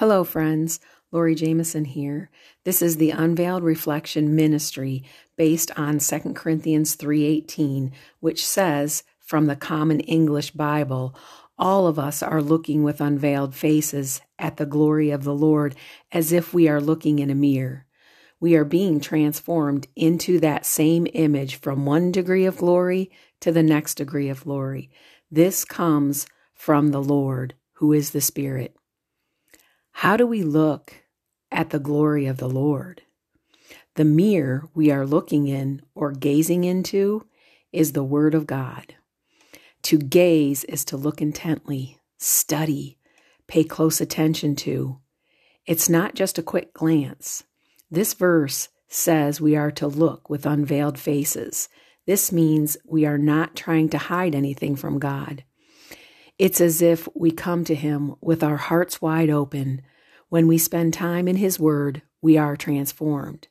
Hello, friends. Lori Jameson here. This is the Unveiled Reflection Ministry based on 2 Corinthians 3:18, which says from the Common English Bible, all of us are looking with unveiled faces at the glory of the Lord as if we are looking in a mirror. We are being transformed into that same image from one degree of glory to the next degree of glory. This comes from the Lord, who is the Spirit. How do we look at the glory of the Lord? The mirror we are looking in or gazing into is the Word of God. To gaze is to look intently, study, pay close attention to. It's not just a quick glance. This verse says we are to look with unveiled faces. This means we are not trying to hide anything from God. It's as if we come to Him with our hearts wide open. When we spend time in His Word, we are transformed.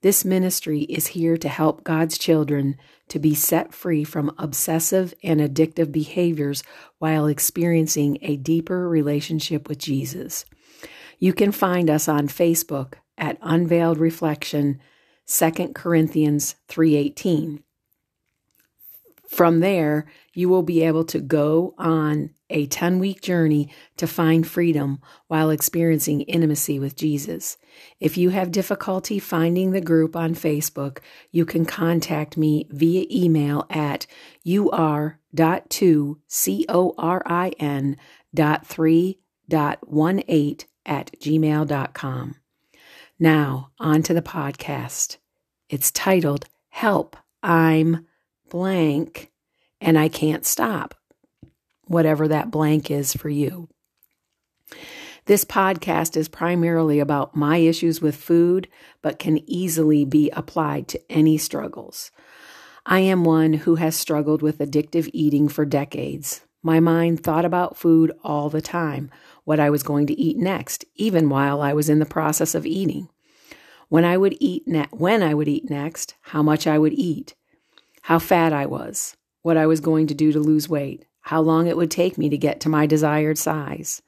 This ministry is here to help God's children to be set free from obsessive and addictive behaviors while experiencing a deeper relationship with Jesus. You can find us on Facebook at Unveiled Reflection 2 Corinthians 3:18. From there, you will be able to go on a 10 week journey to find freedom while experiencing intimacy with Jesus. If you have difficulty finding the group on Facebook, you can contact me via email at ur.2corin dot 3.18 at gmail.com. Now, on to the podcast. It's titled Help, I'm blank and I can't stop, whatever that blank is for you. This podcast is primarily about my issues with food, but can easily be applied to any struggles. I am one who has struggled with addictive eating for decades. My mind thought about food all the time, what I was going to eat next, even while I was in the process of eating. When I would eat ne- when I would eat next, how much I would eat, how fat I was, what I was going to do to lose weight, how long it would take me to get to my desired size.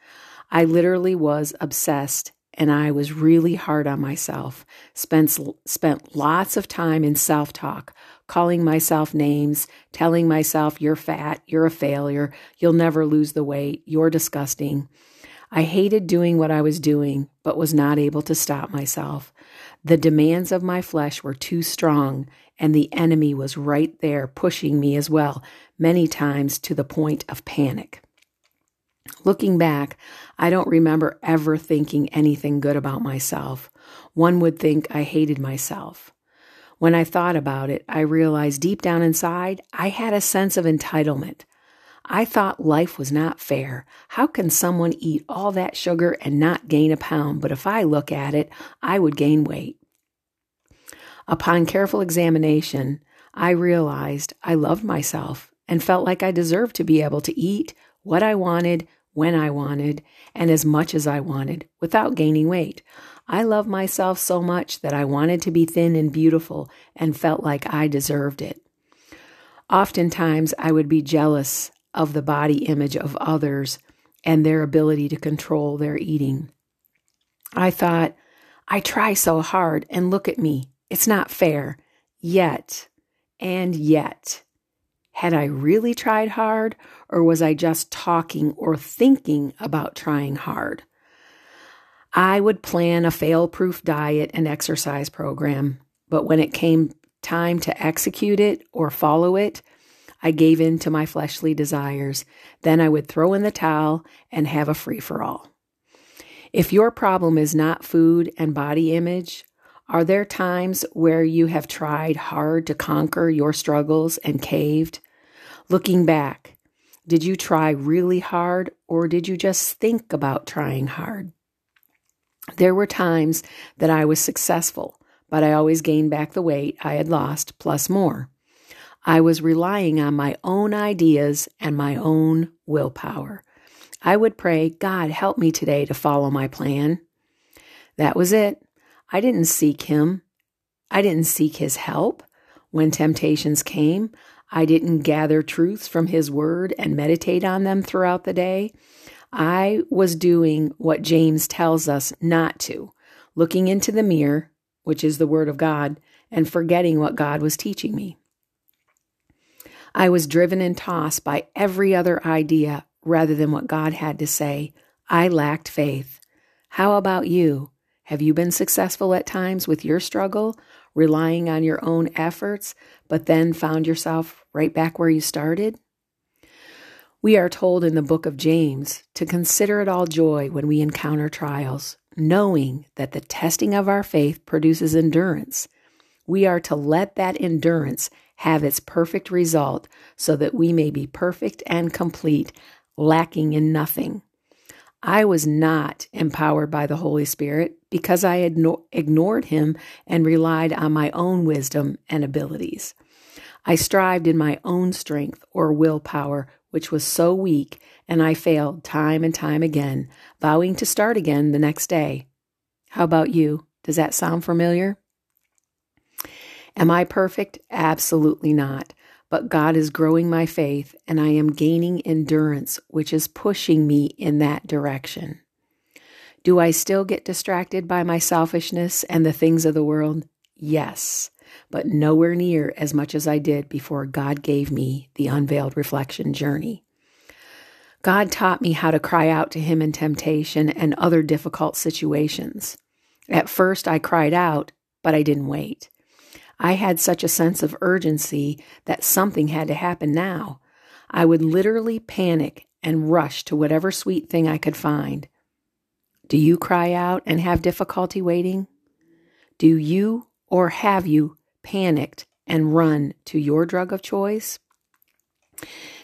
I literally was obsessed and I was really hard on myself. Spent, spent lots of time in self talk, calling myself names, telling myself, you're fat, you're a failure, you'll never lose the weight, you're disgusting. I hated doing what I was doing, but was not able to stop myself. The demands of my flesh were too strong, and the enemy was right there pushing me as well, many times to the point of panic. Looking back, I don't remember ever thinking anything good about myself. One would think I hated myself. When I thought about it, I realized deep down inside, I had a sense of entitlement. I thought life was not fair. How can someone eat all that sugar and not gain a pound? But if I look at it, I would gain weight. Upon careful examination, I realized I loved myself and felt like I deserved to be able to eat what I wanted, when I wanted, and as much as I wanted without gaining weight. I loved myself so much that I wanted to be thin and beautiful and felt like I deserved it. Oftentimes, I would be jealous of the body image of others and their ability to control their eating. I thought, I try so hard, and look at me. It's not fair. Yet, and yet, had I really tried hard, or was I just talking or thinking about trying hard? I would plan a fail proof diet and exercise program, but when it came time to execute it or follow it, I gave in to my fleshly desires. Then I would throw in the towel and have a free for all. If your problem is not food and body image, are there times where you have tried hard to conquer your struggles and caved? Looking back, did you try really hard or did you just think about trying hard? There were times that I was successful, but I always gained back the weight I had lost plus more. I was relying on my own ideas and my own willpower. I would pray, God, help me today to follow my plan. That was it. I didn't seek Him. I didn't seek His help. When temptations came, I didn't gather truths from His Word and meditate on them throughout the day. I was doing what James tells us not to, looking into the mirror, which is the Word of God, and forgetting what God was teaching me. I was driven and tossed by every other idea rather than what God had to say. I lacked faith. How about you? Have you been successful at times with your struggle, relying on your own efforts, but then found yourself right back where you started? We are told in the book of James to consider it all joy when we encounter trials, knowing that the testing of our faith produces endurance. We are to let that endurance have its perfect result so that we may be perfect and complete, lacking in nothing. I was not empowered by the Holy Spirit because I had ignored him and relied on my own wisdom and abilities. I strived in my own strength or willpower which was so weak, and I failed time and time again, vowing to start again the next day. How about you? Does that sound familiar? Am I perfect? Absolutely not. But God is growing my faith, and I am gaining endurance, which is pushing me in that direction. Do I still get distracted by my selfishness and the things of the world? Yes but nowhere near as much as I did before God gave me the unveiled reflection journey. God taught me how to cry out to Him in temptation and other difficult situations. At first, I cried out, but I didn't wait. I had such a sense of urgency that something had to happen now. I would literally panic and rush to whatever sweet thing I could find. Do you cry out and have difficulty waiting? Do you or have you panicked and run to your drug of choice?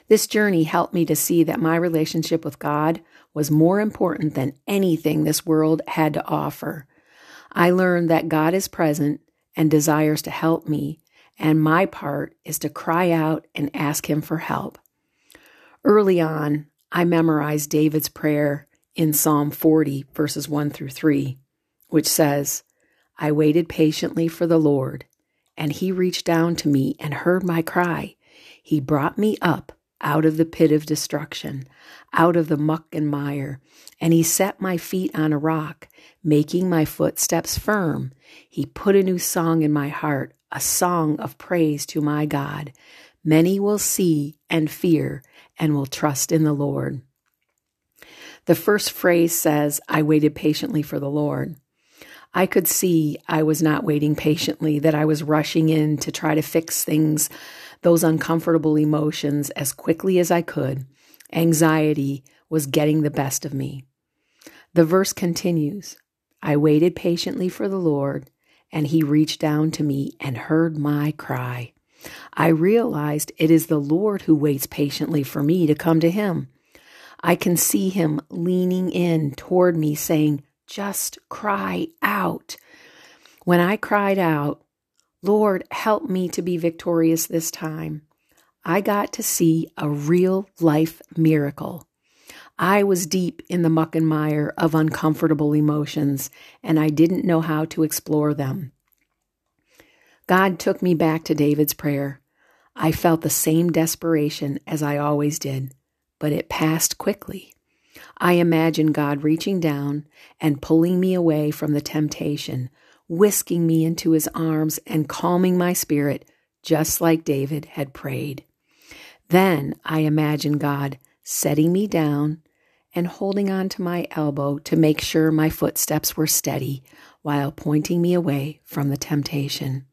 This journey helped me to see that my relationship with God was more important than anything this world had to offer. I learned that God is present and desires to help me, and my part is to cry out and ask Him for help. Early on, I memorized David's prayer in Psalm 40, verses 1 through 3, which says, I waited patiently for the Lord and he reached down to me and heard my cry. He brought me up out of the pit of destruction, out of the muck and mire, and he set my feet on a rock, making my footsteps firm. He put a new song in my heart, a song of praise to my God. Many will see and fear and will trust in the Lord. The first phrase says, I waited patiently for the Lord. I could see I was not waiting patiently, that I was rushing in to try to fix things, those uncomfortable emotions, as quickly as I could. Anxiety was getting the best of me. The verse continues I waited patiently for the Lord, and he reached down to me and heard my cry. I realized it is the Lord who waits patiently for me to come to him. I can see him leaning in toward me, saying, just cry out. When I cried out, Lord, help me to be victorious this time, I got to see a real life miracle. I was deep in the muck and mire of uncomfortable emotions, and I didn't know how to explore them. God took me back to David's prayer. I felt the same desperation as I always did, but it passed quickly. I imagine God reaching down and pulling me away from the temptation, whisking me into his arms and calming my spirit, just like David had prayed. Then I imagine God setting me down and holding on to my elbow to make sure my footsteps were steady while pointing me away from the temptation.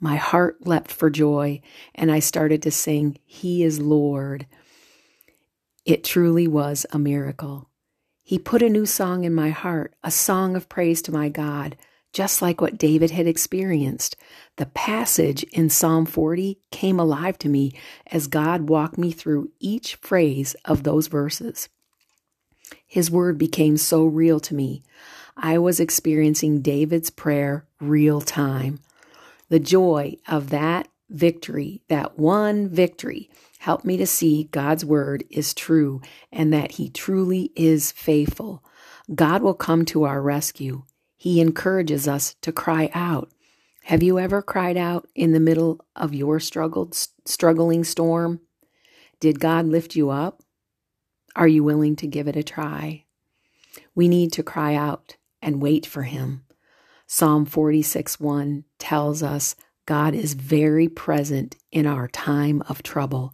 My heart leapt for joy, and I started to sing, He is Lord. It truly was a miracle. He put a new song in my heart, a song of praise to my God, just like what David had experienced. The passage in Psalm 40 came alive to me as God walked me through each phrase of those verses. His word became so real to me. I was experiencing David's prayer real time. The joy of that victory, that one victory, Help me to see God's word is true and that he truly is faithful. God will come to our rescue. He encourages us to cry out. Have you ever cried out in the middle of your struggled, struggling storm? Did God lift you up? Are you willing to give it a try? We need to cry out and wait for Him. Psalm 46 1 tells us God is very present in our time of trouble.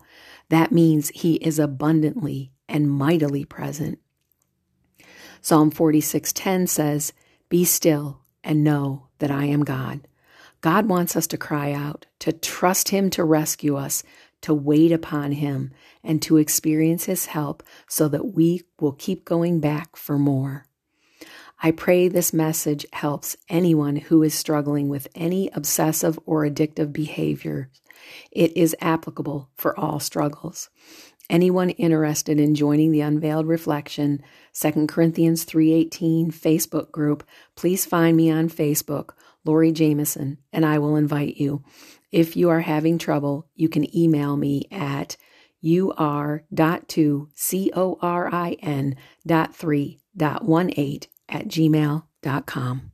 That means He is abundantly and mightily present. Psalm 46:10 says, "Be still and know that I am God." God wants us to cry out, to trust him to rescue us, to wait upon him, and to experience his help so that we will keep going back for more. I pray this message helps anyone who is struggling with any obsessive or addictive behavior. It is applicable for all struggles. Anyone interested in joining the Unveiled Reflection 2 Corinthians 3:18 Facebook group, please find me on Facebook, Lori Jameson, and I will invite you. If you are having trouble, you can email me at ur.2corin.3.18 at gmail.com.